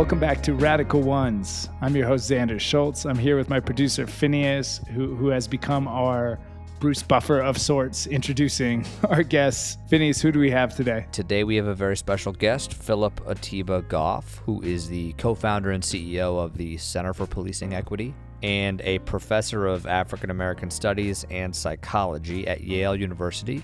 Welcome back to Radical Ones. I'm your host, Xander Schultz. I'm here with my producer, Phineas, who, who has become our Bruce Buffer of sorts, introducing our guests. Phineas, who do we have today? Today we have a very special guest, Philip Atiba Goff, who is the co founder and CEO of the Center for Policing Equity and a professor of African American Studies and Psychology at Yale University.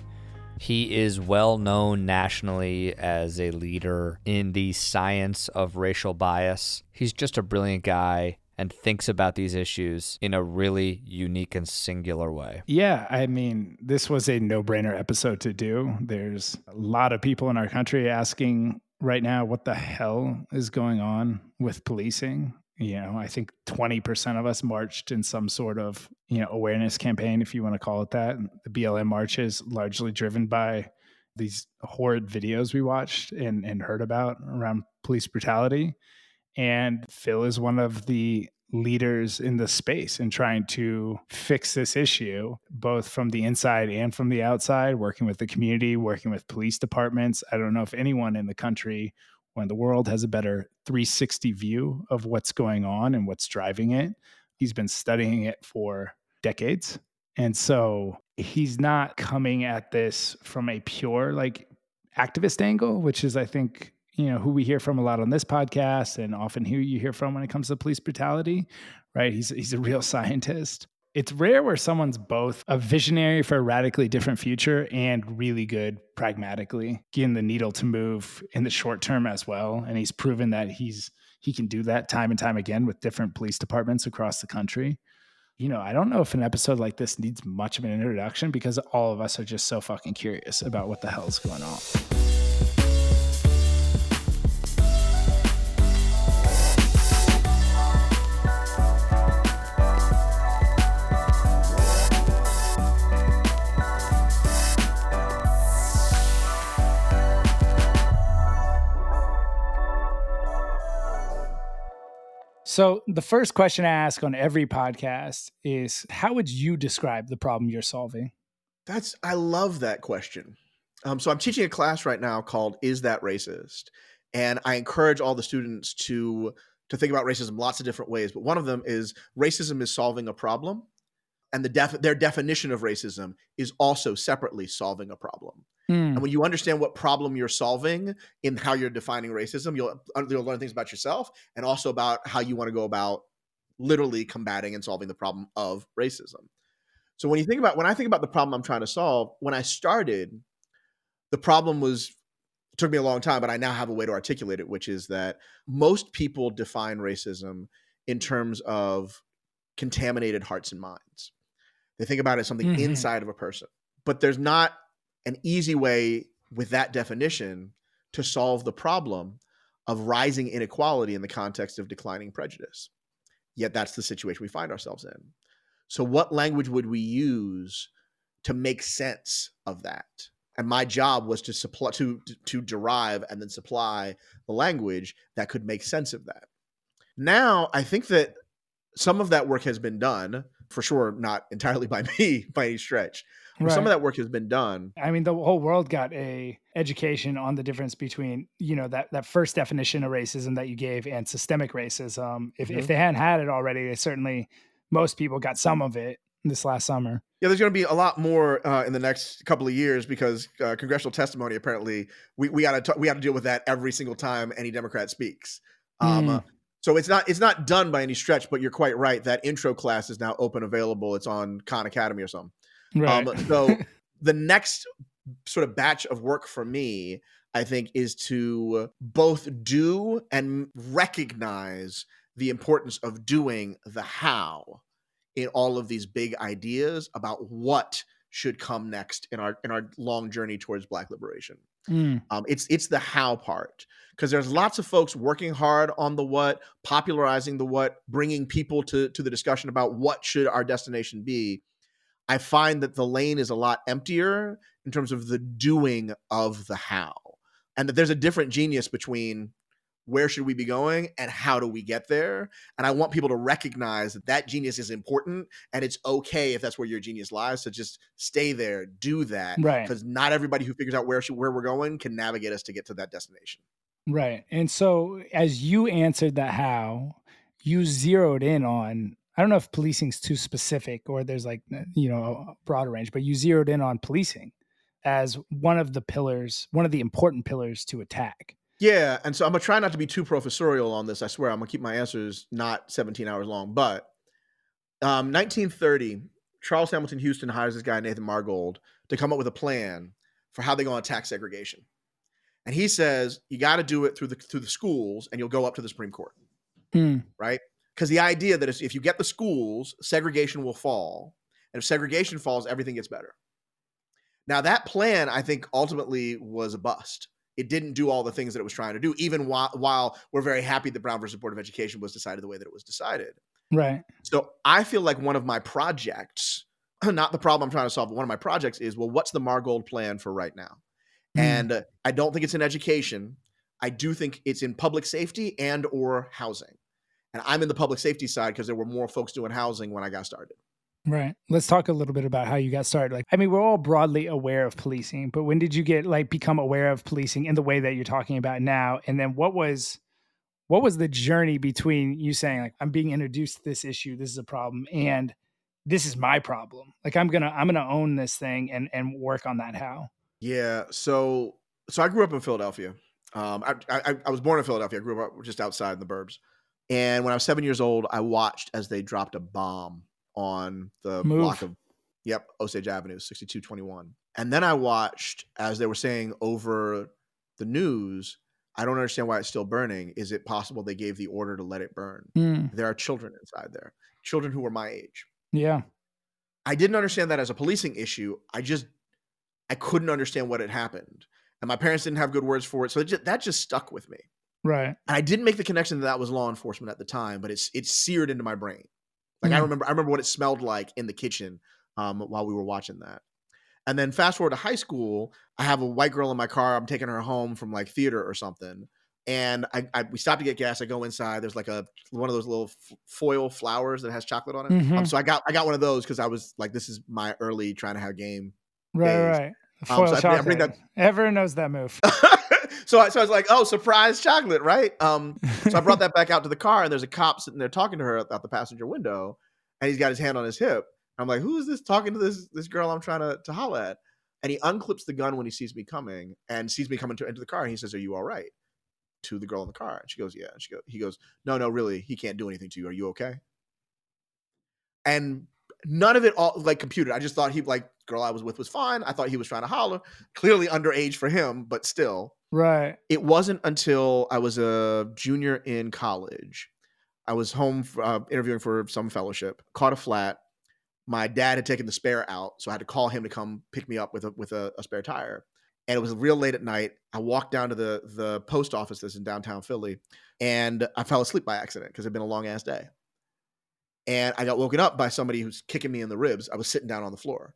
He is well known nationally as a leader in the science of racial bias. He's just a brilliant guy and thinks about these issues in a really unique and singular way. Yeah, I mean, this was a no brainer episode to do. There's a lot of people in our country asking right now what the hell is going on with policing you know i think 20% of us marched in some sort of you know awareness campaign if you want to call it that. The blm march is largely driven by these horrid videos we watched and, and heard about around police brutality. And phil is one of the leaders in the space in trying to fix this issue both from the inside and from the outside working with the community working with police departments. I don't know if anyone in the country when the world has a better 360 view of what's going on and what's driving it. He's been studying it for decades. And so he's not coming at this from a pure like activist angle, which is, I think, you know, who we hear from a lot on this podcast and often who you hear from when it comes to police brutality, right? He's, he's a real scientist it's rare where someone's both a visionary for a radically different future and really good pragmatically, getting the needle to move in the short term as well. And he's proven that he's he can do that time and time again with different police departments across the country. You know, I don't know if an episode like this needs much of an introduction because all of us are just so fucking curious about what the hell's going on. So, the first question I ask on every podcast is How would you describe the problem you're solving? That's, I love that question. Um, so, I'm teaching a class right now called Is That Racist? And I encourage all the students to to think about racism lots of different ways but one of them is racism is solving a problem and the def- their definition of racism is also separately solving a problem Mm. And when you understand what problem you're solving in how you're defining racism, you'll, you'll learn things about yourself and also about how you want to go about literally combating and solving the problem of racism. So when you think about when I think about the problem I'm trying to solve, when I started, the problem was it took me a long time, but I now have a way to articulate it, which is that most people define racism in terms of contaminated hearts and minds. They think about it as something mm-hmm. inside of a person, but there's not an easy way with that definition to solve the problem of rising inequality in the context of declining prejudice. Yet that's the situation we find ourselves in. So, what language would we use to make sense of that? And my job was to supply to to derive and then supply the language that could make sense of that. Now, I think that some of that work has been done, for sure, not entirely by me by any stretch. Right. Some of that work has been done. I mean, the whole world got a education on the difference between, you know, that, that first definition of racism that you gave and systemic racism. If, mm-hmm. if they hadn't had it already, they certainly, most people got some of it this last summer. Yeah, there's going to be a lot more uh, in the next couple of years because uh, congressional testimony apparently we we got to we got to deal with that every single time any Democrat speaks. Um, mm. So it's not it's not done by any stretch, but you're quite right. That intro class is now open available. It's on Khan Academy or something. Right. Um, so the next sort of batch of work for me, I think, is to both do and recognize the importance of doing the how in all of these big ideas about what should come next in our in our long journey towards black liberation. Mm. Um, it's it's the how part because there's lots of folks working hard on the what, popularizing the what, bringing people to to the discussion about what should our destination be. I find that the lane is a lot emptier in terms of the doing of the how. And that there's a different genius between where should we be going and how do we get there and i want people to recognize that that genius is important and it's okay if that's where your genius lies so just stay there do that right because not everybody who figures out where should, where we're going can navigate us to get to that destination Right. And so as you answered that how, you zeroed in on I don't know if policing's too specific or there's like you know a broader range, but you zeroed in on policing as one of the pillars, one of the important pillars to attack. Yeah, and so I'm gonna try not to be too professorial on this. I swear I'm gonna keep my answers not 17 hours long. But um, 1930, Charles Hamilton Houston hires this guy Nathan Margold to come up with a plan for how they're going to attack segregation. And he says you got to do it through the through the schools, and you'll go up to the Supreme Court, Mm. right? Because the idea that if you get the schools, segregation will fall, and if segregation falls, everything gets better. Now that plan, I think, ultimately was a bust. It didn't do all the things that it was trying to do, even while, while we're very happy that Brown versus Board of Education was decided the way that it was decided. Right. So I feel like one of my projects, not the problem I'm trying to solve, but one of my projects is well, what's the Margold plan for right now? Mm. And uh, I don't think it's in education. I do think it's in public safety and or housing. And I'm in the public safety side because there were more folks doing housing when I got started. Right. Let's talk a little bit about how you got started. Like, I mean, we're all broadly aware of policing, but when did you get like become aware of policing in the way that you're talking about now? And then what was what was the journey between you saying like I'm being introduced to this issue, this is a problem, and this is my problem. Like I'm gonna I'm gonna own this thing and and work on that how. Yeah. So so I grew up in Philadelphia. Um, I, I I was born in Philadelphia. I grew up just outside in the burbs. And when I was seven years old, I watched as they dropped a bomb on the Move. block of yep Osage Avenue, sixty two twenty one. And then I watched as they were saying over the news. I don't understand why it's still burning. Is it possible they gave the order to let it burn? Mm, There are children inside there, children who were my age. yeah. I didn't understand that as a policing issue. I just I couldn't understand what had happened, and my parents didn't have good words for it. So it just, that just stuck with me. Right. And I didn't make the connection that that was law enforcement at the time, but it's it's seared into my brain. Like I Mhm. remember I remember what it smelled like in the kitchen um, while we were watching that. And then fast forward to high school, I have a white girl in my car. I'm taking her home from like theater or something. And I, I we stop to get gas. I go inside. There's like a one of those little foil flowers that has chocolate on it. Um, Mhm. so I got I got one of those because I was like, this is my early trying to have game. Right. days. Right. The Um, Foil so I I bring that- Everyone knows that move. so I, so I was like, oh, surprise chocolate, right? Um, so I brought that back out to the car, and there's a cop sitting there talking to her out the passenger window, and he's got his hand on his hip. I'm like, who is this talking to this this girl I'm trying to to holla at? And he unclips the gun when he sees me coming, and sees me coming to into the car, and he says, "Are you all right?" To the girl in the car, and she goes, "Yeah." And she go, he goes, "No, no, really, he can't do anything to you. Are you okay?" And none of it all like computed. I just thought he like girl I was with was fine. I thought he was trying to holler. Clearly underage for him, but still right. it wasn't until I was a junior in college. I was home uh, interviewing for some fellowship, caught a flat. My dad had taken the spare out, so I had to call him to come pick me up with a with a, a spare tire. And it was real late at night. I walked down to the the post office that's in downtown Philly, and I fell asleep by accident because it'd been a long ass day. And I got woken up by somebody who's kicking me in the ribs. I was sitting down on the floor.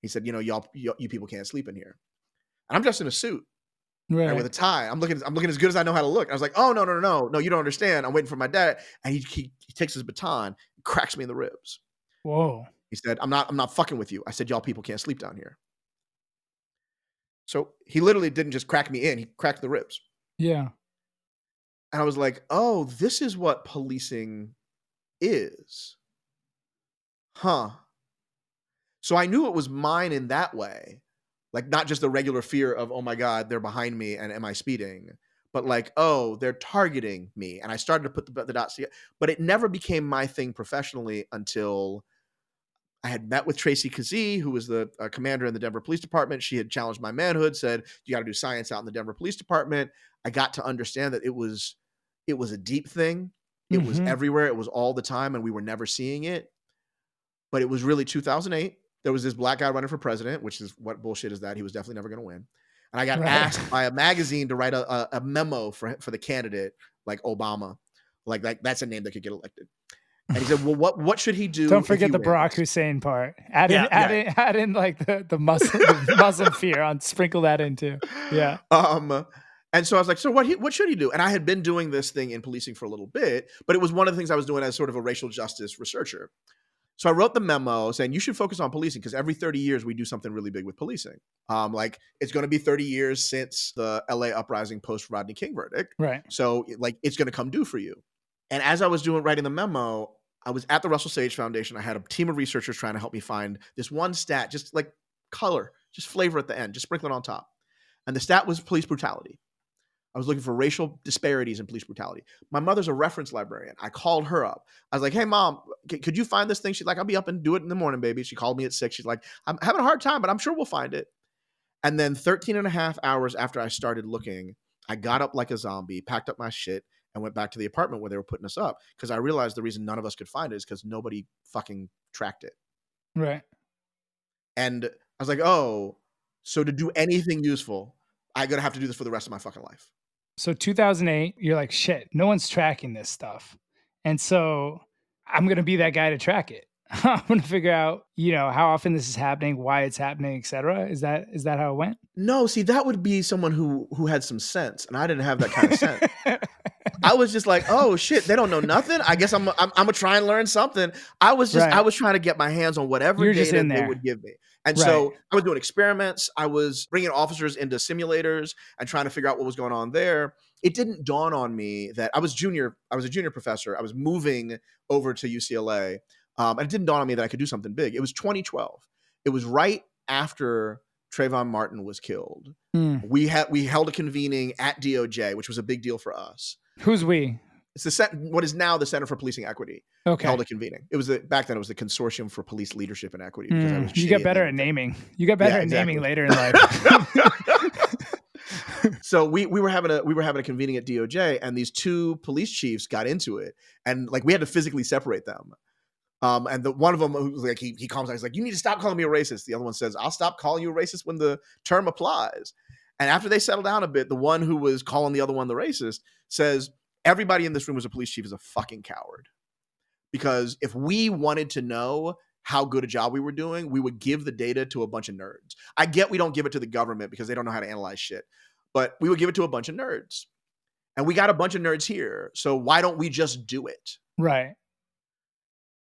He said, "You know, y'all, you, you people can't sleep in here." And I'm dressed in a suit Right. and with a tie. I'm looking. I'm looking as good as I know how to look. I was like, "Oh no, no, no, no, no! You don't understand. I'm waiting for my dad." And he he, he takes his baton, cracks me in the ribs. Whoa. He said, "I'm not. I'm not fucking with you." I said, "Y'all people can't sleep down here." So he literally didn't just crack me in; he cracked the ribs. Yeah. And I was like, "Oh, this is what policing is, huh?" So I knew it was mine in that way, like not just the regular fear of, "Oh my god, they're behind me, and am I speeding?" But like, "Oh, they're targeting me," and I started to put the, the dots together. But it never became my thing professionally until I had met with Tracie Keesee, who was the uh, commander in the Denver Police Department. She had challenged my manhood, said, "You got to do science out in the Denver Police Department." I got to understand that it was it was a deep thing. It was Mhm. everywhere. It was all the time, and we were never seeing it. But it was really 2008. There was this black guy running for president, which is what bullshit is that? He was definitely never going to win. And I got Right. asked by a magazine to write a, a, memo for for the candidate, like Obama, like like that's a name that could get elected. And he said, "Well, what what should he do?" Don't forget he the Barack? Hussein part. Add in, Yeah, add in, add in like the the Muslim, the Muslim fear on sprinkle that in too. Yeah. Um, and so I was like, so what? He, what should he do? And I had been doing this thing in policing for a little bit, but it was one of the things I was doing as sort of a racial justice researcher. So I wrote the memo saying you should focus on policing because every 30 years we do something really big with policing. Um, like it's going to be 30 years since the LA uprising post Rodney King verdict. Right. So like it's going to come due for you. And as I was doing writing the memo, I was at the Russell Sage Foundation. I had a team of researchers trying to help me find this one stat, just like color, just flavor at the end, just sprinkle it on top. And the stat was police brutality. I was looking for racial disparities in police brutality. My mother's a reference librarian. I called her up. I was like, hey, mom, c- could you find this thing? She's like, I'll be up and do it in the morning, baby. She called me at six. She's like, I'm having a hard time, but I'm sure we'll find it. And then 13 and a half hours after I started looking, I got up like a zombie, packed up my shit, and went back to the apartment where they were putting us up because I realized the reason none of us could find it is because nobody fucking tracked it. Right. And I was like, oh, so to do anything useful, I'm to have to do this for the rest of my fucking life. So 2008, you're like, shit, no one's tracking this stuff. And so I'm going to be that guy to track it. I'm going to figure out, you know, how often this is happening, why it's happening, etc. Is that is that how it went? No, see, that would be someone who who had some sense, and I didn't have that kind of sense. I was just like, oh shit, they don't know nothing. I guess I'm I'm, I'm gonna try and learn something. I was just Right. I was trying to get my hands on whatever You're data they would give me, and so I was doing experiments. I was bringing officers into simulators and trying to figure out what was going on there. It didn't dawn on me that I was junior. I was a junior professor. I was moving over to UCLA, um, and it didn't dawn on me that I could do something big. It was 2012. It was right after Trayvon Martin was killed Hmm. we had we held a convening at DOJ, which was a big deal for us. Who's we? It's the cent- what is now the Center for Policing Equity Okay. held a convening. It was the, back then it was the Consortium for Police Leadership and Equity. Because I was You get better at naming. You get better Yeah, at naming later in life. so we we were having a we were having a convening at DOJ, and these two police chiefs got into it, and like we had to physically separate them. Um, and the one of them who was like he he calms down. He's like, "You need to stop calling me a racist." The other one says, "I'll stop calling you a racist when the term applies." And after they settle down a bit, the one who was calling the other one the racist says, "Everybody in this room as a police chief is a fucking coward." Because if we wanted to know how good a job we were doing, we would give the data to a bunch of nerds. I get we don't give it to the government because they don't know how to analyze shit, but we would give it to a bunch of nerds. And we got a bunch of nerds here. So why don't we just do it? right.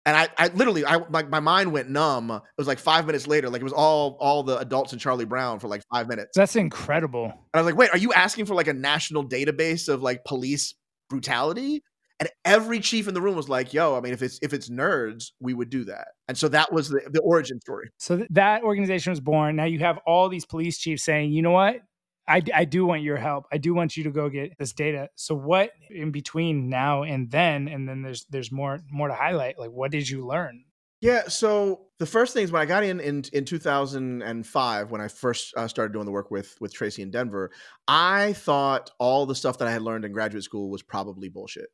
and I, I literally, I like my mind went numb. It was like five minutes later, like it was all all the adults and Charlie Brown for like five minutes. That's incredible. And I was like, wait, are you asking for like a national database of like police brutality? And every chief in the room was like, yo, I mean, if it's if it's nerds, we would do that. And so that was the, the origin story. So th- that organization was born. Now you have all these police chiefs saying, you know what? I, I do want your help. I do want you to go get this data. So what in between now and then, and then there's there's more more to highlight. Like what did you learn? Yeah. So the first thing is when I got in in, in 2005, when I first uh, started doing the work with with Tracy in Denver, I thought all the stuff that I had learned in graduate school was probably bullshit.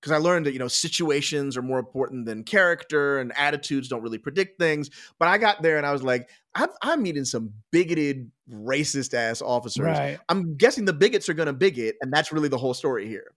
Because I learned that you know situations are more important than character, and attitudes don't really predict things. But I got there and I was like, I'm, I'm meeting some bigoted, racist ass officers. Right. I'm guessing the bigots are going to bigot, and that's really the whole story here.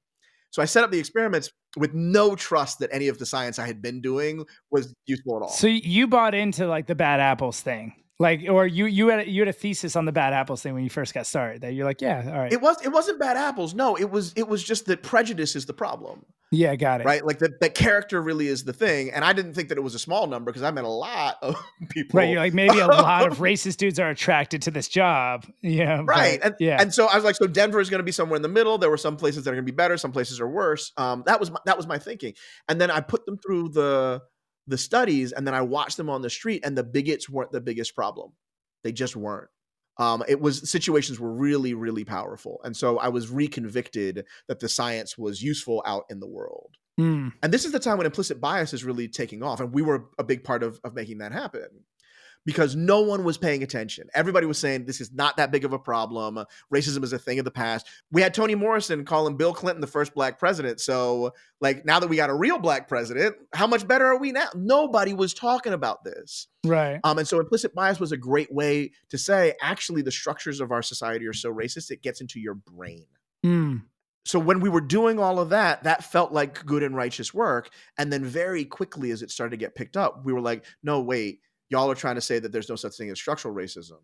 So I set up the experiments with no trust that any of the science I had been doing was useful at all. So you bought into like the bad apples thing. Like or you you had a, you had a thesis on the bad apples thing when you first got started that you're like, yeah, all right. it was it wasn't bad apples. No, it was it was just that prejudice is the problem, yeah, got it. right? Like that that character really is the thing. And I didn't think that it was a small number because I met a lot of people. Right. You're like maybe a lot of racist dudes are attracted to this job. Yeah. Right. but- And, yeah. and so I was like, so Denver is going to be somewhere in the middle. There were some places that are going to be better, some places are worse. Um, that was my, that was my thinking. And then I put them through the the studies, and then I watched them on the street, and the bigots weren't the biggest problem. They just weren't. Um, it was situations were really really powerful, and so I was reconvicted that the science was useful out in the world. Hmm. And this is the time when implicit bias is really taking off. And we were a big part of, of making that happen because no one was paying attention. Everybody was saying this is not that big of a problem. Racism is a thing of the past. We had Toni Morrison calling Bill Clinton the first black president. So, like, now that we got a real black president, how much better are we now? Nobody was talking about this. Right. Um, and so implicit bias was a great way to say, actually, the structures of our society are so racist, it gets into your brain Hmm. so when we were doing all of that that felt like good and righteous work and then very quickly as it started to get picked up we were like no wait y'all are trying to say that there's no such thing as structural racism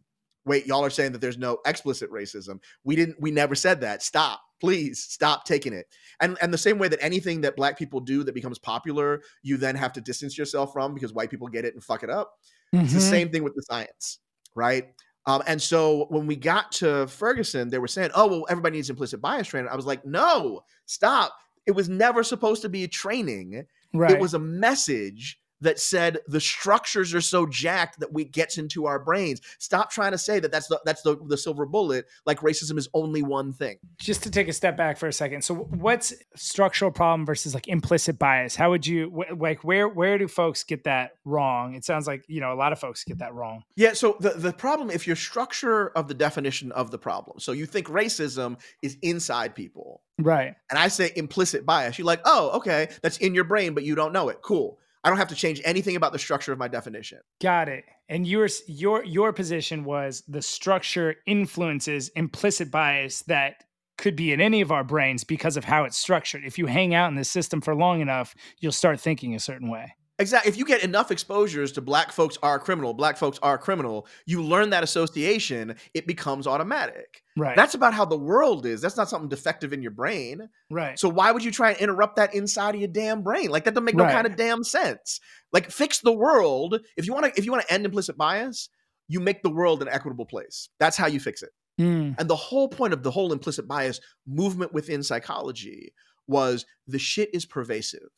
wait y'all are saying that there's no explicit racism we didn't we never said that stop please stop taking it. And and the same way that anything that black people do that becomes popular, you then have to distance yourself from because white people get it and fuck it up. Mm-hmm. It's the mm-hmm. same thing with the science, right? Um, and so when we got to Ferguson, they were saying, "Oh, well, everybody needs implicit bias training." I was like, "No, stop! It was never supposed to be a training. Right. It was a message that said the structures are so jacked that we gets into our brains. Stop trying to say that that's the that's the, the silver bullet. Like racism is only one thing. Just to take a step back for a second. So what's structural problem versus like implicit bias? How would you like where where do folks get that wrong? It sounds like you know a lot of folks get that wrong. Yeah. So the the problem if your structure of the definition of the problem. So you think racism is inside people. Right. And I say implicit bias. You're like, oh, okay, that's in your brain, but you don't know it. Cool I don't have to change anything about the structure of my definition. Got it. And your your your position was the structure influences implicit bias that could be in any of our brains because of how it's structured. If you hang out in the system for long enough, you'll start thinking a certain way. Exactly. If you get enough exposures to black folks are criminal, black folks are criminal, you learn that association, it becomes automatic. Right. That's about how the world is. That's not something defective in your brain. Right. So why would you try and interrupt that inside of your damn brain? Like that doesn't make no right. kind of damn sense. Like fix the world. If you want to if you want to end implicit bias, you make the world an equitable place. That's how you fix it. Mm. And the whole point of the whole implicit bias movement within psychology was the shit is pervasive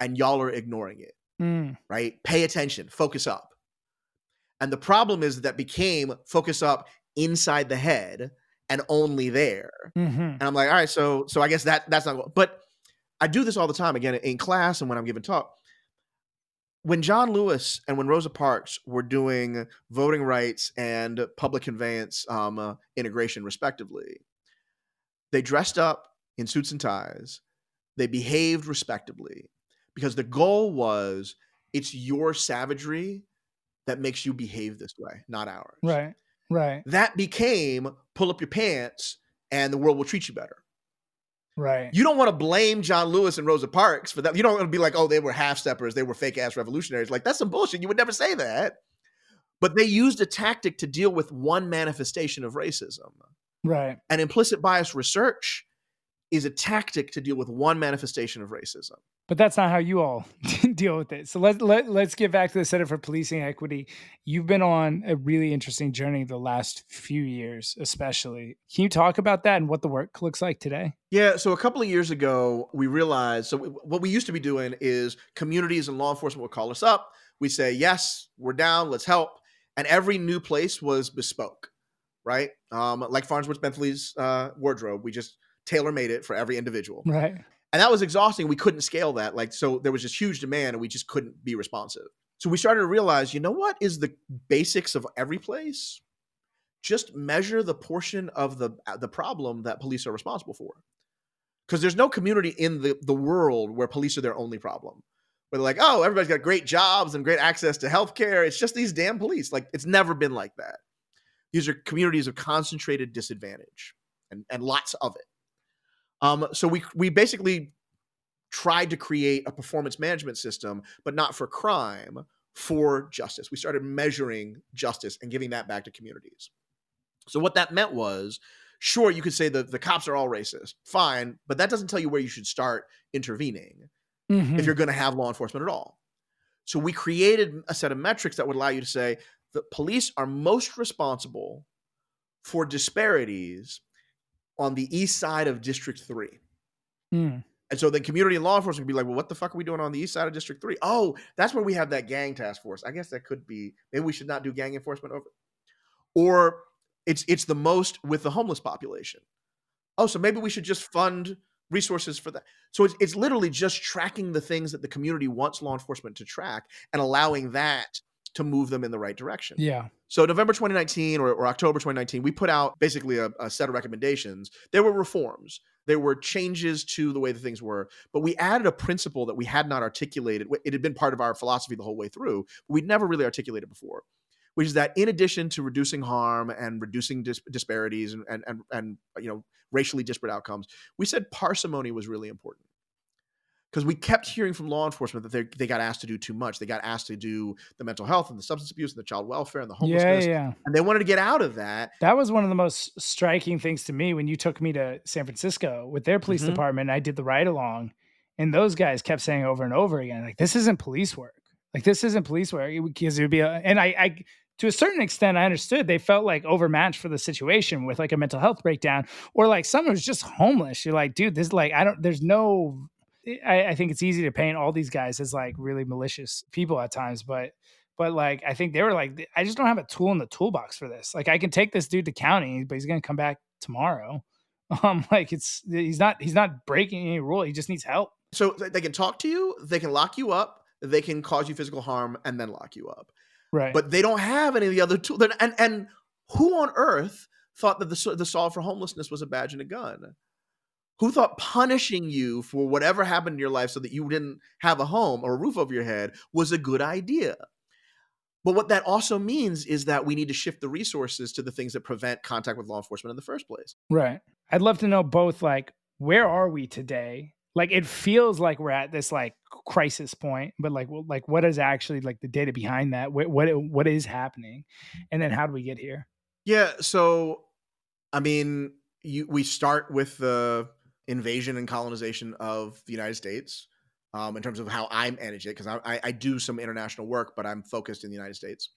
and y'all are ignoring it mm. right? Pay attention, focus up. And the problem is that became focus up inside the head and only there. Mm-hmm. And I'm like, all right, so so I guess that that's not. But I do this all the time again in class and when I'm giving talk. When John Lewis and when Rosa Parks were doing voting rights and public conveyance um, uh, integration, respectively, they dressed up in suits and ties. They behaved respectably because the goal was it's your savagery that makes you behave this way, not ours. Right. Right. That became pull up your pants and the world will treat you better. Right. You don't want to blame John Lewis and Rosa Parks for that. You don't want to be like, oh, they were half steppers, they were fake ass revolutionaries. Like, that's some bullshit. You would never say that. But they used a tactic to deal with one manifestation of racism. Right. And implicit bias research is a tactic to deal with one manifestation of racism. But that's not how you all deal with it. So let, let, let's get back to the Center for Policing Equity. You've been on a really interesting journey the last few years, especially. Can you talk about that and what the work looks like today? Yeah. So a couple of years ago, we realized so what we used to be doing is communities and law enforcement would call us up. We say, yes, we're down, let's help. And every new place was bespoke, right? Um, like Fonzworth Bentley's uh, wardrobe. We just tailor made it for every individual. Right. And that was exhausting. We couldn't scale that. Like, so there was just huge demand and we just couldn't be responsive. So we started to realize, you know what is the basics of every place? Just measure the portion of the uh, the problem that police are responsible for. Because there's no community in the, the world where police are their only problem. Where they're like, oh, everybody's got great jobs and great access to healthcare. It's just these damn police. Like, it's never been like that. These are communities of concentrated disadvantage and, and lots of it. Um, so we we basically tried to create a performance management system, but not for crime, for justice. We started measuring justice and giving that back to communities. So what that meant was, sure, you could say that the cops are all racist, fine, but that doesn't tell you where you should start intervening mm-hmm. if you're going to have law enforcement at all. So we created a set of metrics that would allow you to say the police are most responsible for disparities on the east side of District 3. Mm. And so then community and law enforcement would be like, well, what the fuck are we doing on the east side of District 3? Oh, that's where we have that gang task force. I guess that could be, maybe we should not do gang enforcement over. Or it's it's the most with the homeless population. Oh, so maybe we should just fund resources for that. So it's, it's literally just tracking the things that the community wants law enforcement to track and allowing that to move them in the right direction. Yeah. So November 2019 or, or October 2019, we put out basically a, a, set of recommendations. There were reforms. There were changes to the way the things were, but we added a principle that we had not articulated. It had been part of our philosophy the whole way through. we'd never really articulated before, which is that in addition to reducing harm and reducing dis- disparities and, and and and you know racially disparate outcomes, we said parsimony was really important because we kept hearing from law enforcement that they they got asked to do too much. They got asked to do the mental health and the substance abuse and the child welfare and the homelessness, yeah. and they wanted to get out of that. That was one of the most striking things to me when you took me to San Francisco with their police Mhm. department. I did the ride along, and those guys kept saying over and over again, like, "This isn't police work. Like, this isn't police work." Because it would be, a, and I, I, to a certain extent, I understood they felt like overmatched for the situation with like a mental health breakdown, or like someone who's just homeless. You're like, dude, this is like, I don't. There's no. I, I think it's easy to paint all these guys as like really malicious people at times, but but like I think they were like, I just don't have a tool in the toolbox for this. Like I can take this dude to county, but he's gonna come back tomorrow. Um, like it's he's not he's not breaking any rule. He just needs help. So they can talk to you, they can lock you up, they can cause you physical harm, and then lock you up. Right. But they don't have any of the other tools. And and who on earth thought that the the solve for homelessness was a badge and a gun? Who thought punishing you for whatever happened in your life so that you didn't have a home or a roof over your head was a good idea? But what that also means is that we need to shift the resources to the things that prevent contact with law enforcement in the first place. right. I'd love to know both like where are we today? Like it feels like we're at this like crisis point, but like well, like what is actually like the data behind that? What what what is happening, and then how do we get here? Yeah, so I mean, you we start with the invasion and colonization of the United States um, in terms of how I manage it because I, I, do some international work, but I'm focused in the United States.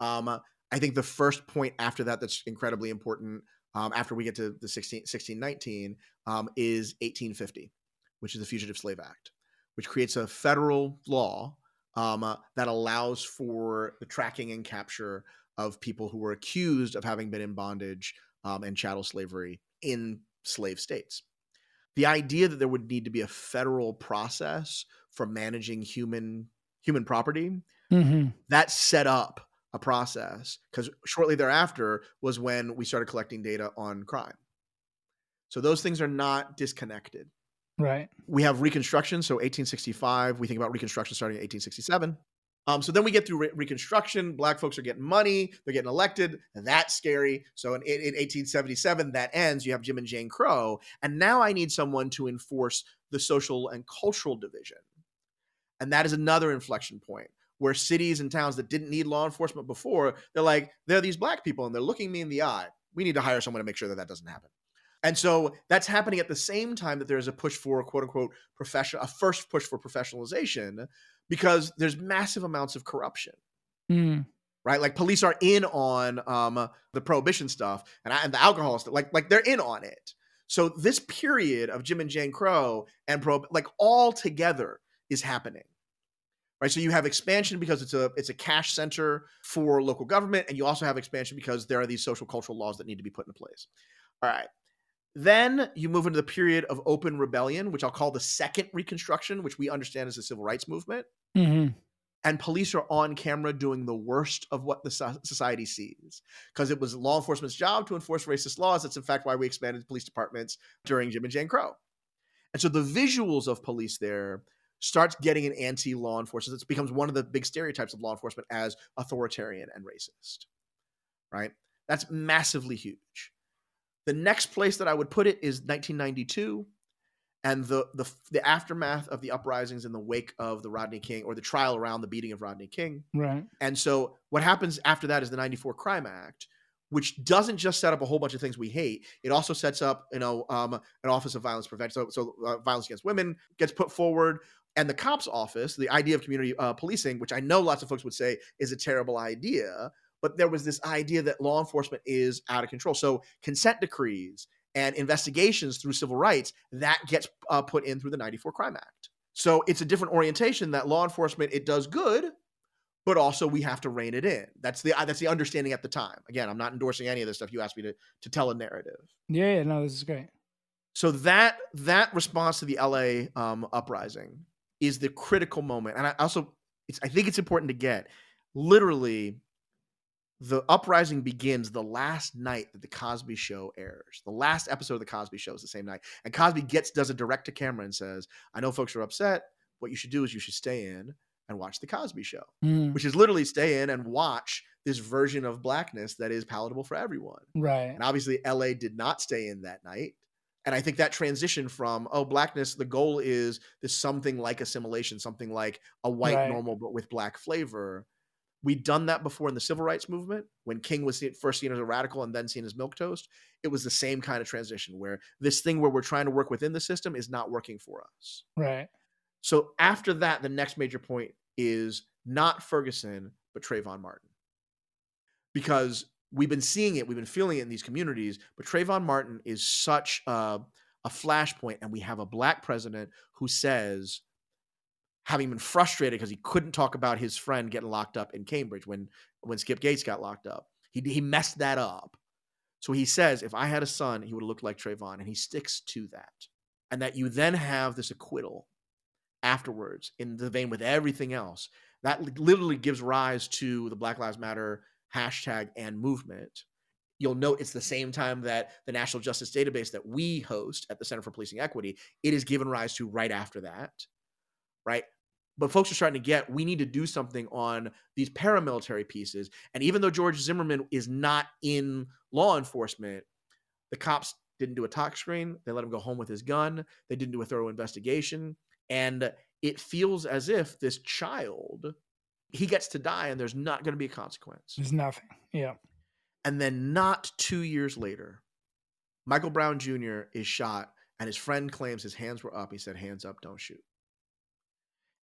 Um, I think the first point after that that's incredibly important um, after we get to the 16, 1619 um, is 1850, which is the Fugitive Slave Act, which creates a federal law um, uh, that allows for the tracking and capture of people who were accused of having been in bondage um, and chattel slavery in slave states. The idea that there would need to be a federal process for managing human human property Mm-hmm. that set up a process because shortly thereafter was when we started collecting data on crime. So those things are not disconnected. Right. We have Reconstruction, so 1865. We think about Reconstruction starting in 1867. Um, so then we get through re- Reconstruction. Black folks are getting money. They're getting elected. That's scary. So in, in, in 1877, that ends. You have Jim and Jane Crow. And now I need someone to enforce the social and cultural division. And that is another inflection point where cities and towns that didn't need law enforcement before, they're like, there are these black people and they're looking me in the eye. We need to hire someone to make sure that that doesn't happen. And so that's happening at the same time that there's a push for quote unquote professional, a first push for professionalization because there's massive amounts of corruption, Mm. right? Like police are in on um, the prohibition stuff and, and the alcohol stuff, like like they're in on it. So this period of Jim and Jane Crow and pro, like all together, is happening, right? So you have expansion because it's a it's a cash center for local government, and you also have expansion because there are these social cultural laws that need to be put into place. All right. Then you move into the period of open rebellion, which I'll call the second Reconstruction, which we understand as the civil rights movement. hmm And police are on camera doing the worst of what the society sees because it was law enforcement's job to enforce racist laws. That's in fact why we expanded police departments during Jim and Jane Crow. And so the visuals of police there starts getting an anti-law enforcement. It becomes one of the big stereotypes of law enforcement as authoritarian and racist. Right? That's massively huge. The next place that I would put it is 1992 and the the the aftermath of the uprisings in the wake of the Rodney King or the trial around the beating of Rodney King. Right. And so what happens after that is the 94 Crime Act, which doesn't just set up a whole bunch of things we hate. It also sets up, you know, um, an Office of Violence Prevention. So, so uh, violence against women gets put forward. And the cops office, the idea of community uh, policing, which I know lots of folks would say is a terrible idea, but there was this idea that law enforcement is out of control. So consent decrees and investigations through civil rights that gets uh, put in through the 94 crime act so it's a different orientation that law enforcement it does good but also we have to rein it in that's the that's the understanding at the time again i'm not endorsing any of this stuff you asked me to to tell a narrative Yeah. Yeah. No, this is great. so that that response to the la um, uprising is the critical moment and i also it's i think it's important to get literally the uprising begins the last night that the Cosby Show airs. The last episode of the Cosby Show is the same night, and Cosby gets does a direct to camera and says, "I know folks are upset. What you should do is you should stay in and watch the Cosby Show, Mm. which is literally stay in and watch this version of blackness that is palatable for everyone." Right. And obviously, LA did not stay in that night. And I think that transition from, oh, blackness, the goal is this something like assimilation, something like a white Right. normal, but with black flavor. We'd done that before in the civil rights movement when King was first seen as a radical and then seen as milk toast. It was the same kind of transition where this thing where we're trying to work within the system is not working for us. Right. So after that, the next major point is not Ferguson, but Trayvon Martin. Because we've been seeing it, we've been feeling it in these communities, but Trayvon Martin is such a, a flashpoint, and we have a black president who says, having been frustrated because he couldn't talk about his friend getting locked up in Cambridge when when Skip Gates got locked up. He he messed that up. So he says, if I had a son, he would have looked like Trayvon, and he sticks to that. And that you then have this acquittal afterwards in the vein with everything else that literally gives rise to the Black Lives Matter hashtag and movement. You'll note it's the same time that the National Justice Database that we host at the Center for Policing Equity, it is given rise to right after that, right? But folks are starting to get we need to do something on these paramilitary pieces. And even though George Zimmerman is not in law enforcement, the cops didn't do a tox screen. They let him go home with his gun. They didn't do a thorough investigation. And it feels as if this child, he gets to die and there's not going to be a consequence. There's nothing. Yeah. And then, not two years later, Michael Brown Jr. is shot and his friend claims his hands were up. He said, Hands up, don't shoot.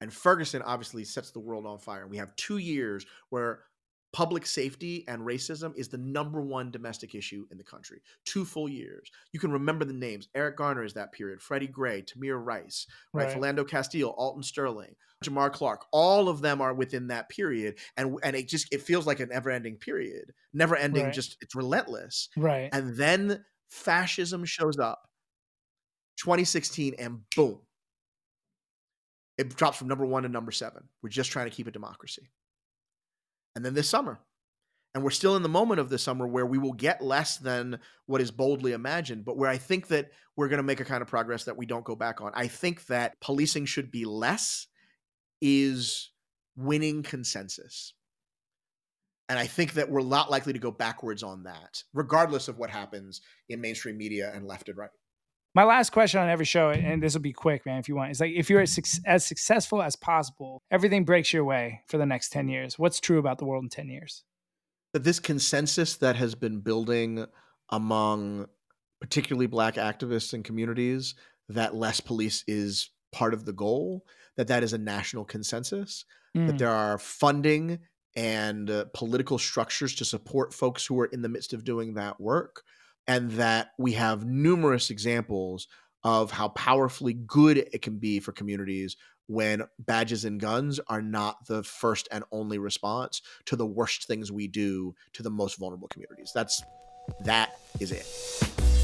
And Ferguson obviously sets the world on fire. We have two years where public safety and racism is the number one domestic issue in the country. Two full years. You can remember the names. Eric Garner is that period. Freddie Gray, Tamir Rice, right? Right. Philando Castile, Alton Sterling, Jamar Clark. All of them are within that period, and and it just it feels like an never-ending period, never-ending. Right. Just it's relentless. Right. And then fascism shows up, 2016, and boom, it drops from number one to number seven. We're just trying to keep a democracy. And then this summer, and we're still in the moment of this summer where we will get less than what is boldly imagined, but where I think that we're going to make a kind of progress that we don't go back on. I think that policing should be less is winning consensus. And I think that we're not likely to go backwards on that, regardless of what happens in mainstream media and left and right. My last question on every show, and this will be quick, man, if you want, is like if you're as, as successful as possible, everything breaks your way for the next 10 years. What's true about the world in 10 years? That this consensus that has been building among particularly black activists and communities that less police is part of the goal, that that is a national consensus, that Mm, there are funding and uh, political structures to support folks who are in the midst of doing that work, and that we have numerous examples of how powerfully good it can be for communities when badges and guns are not the first and only response to the worst things we do to the most vulnerable communities. That's that is it.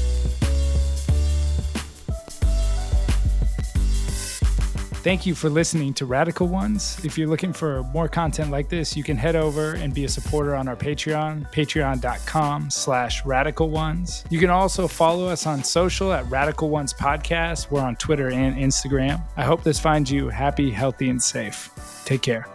Thank you for listening to Radical Ones. If you're looking for more content like this, you can head over and be a supporter on our Patreon, patreon.com slash radical ones. You can also follow us on social at Radical Ones Podcast. We're on Twitter and Instagram. I hope this finds you happy, healthy, and safe. Take care.